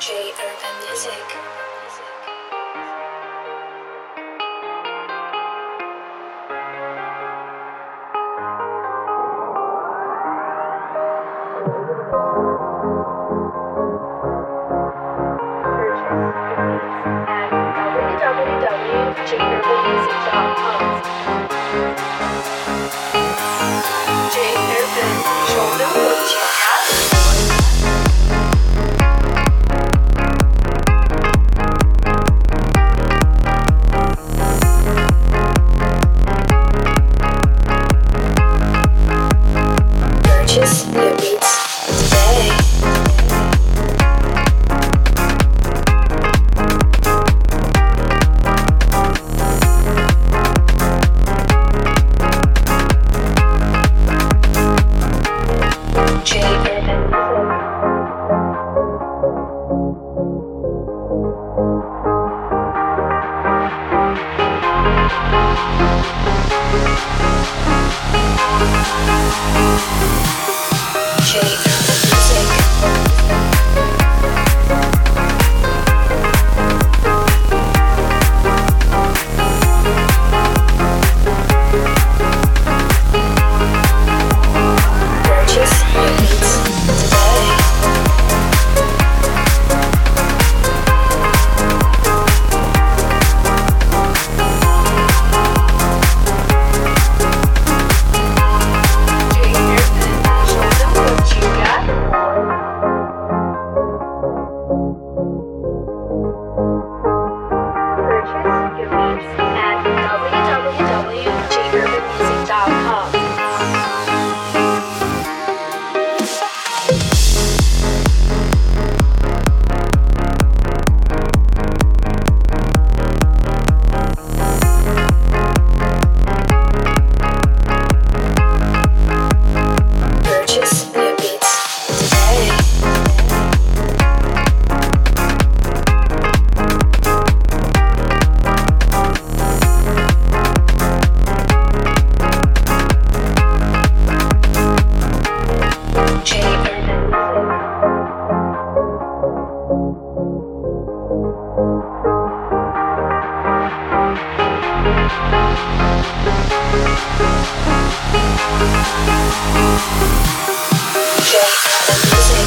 J Urban Music. purchase your beats today. Yeah,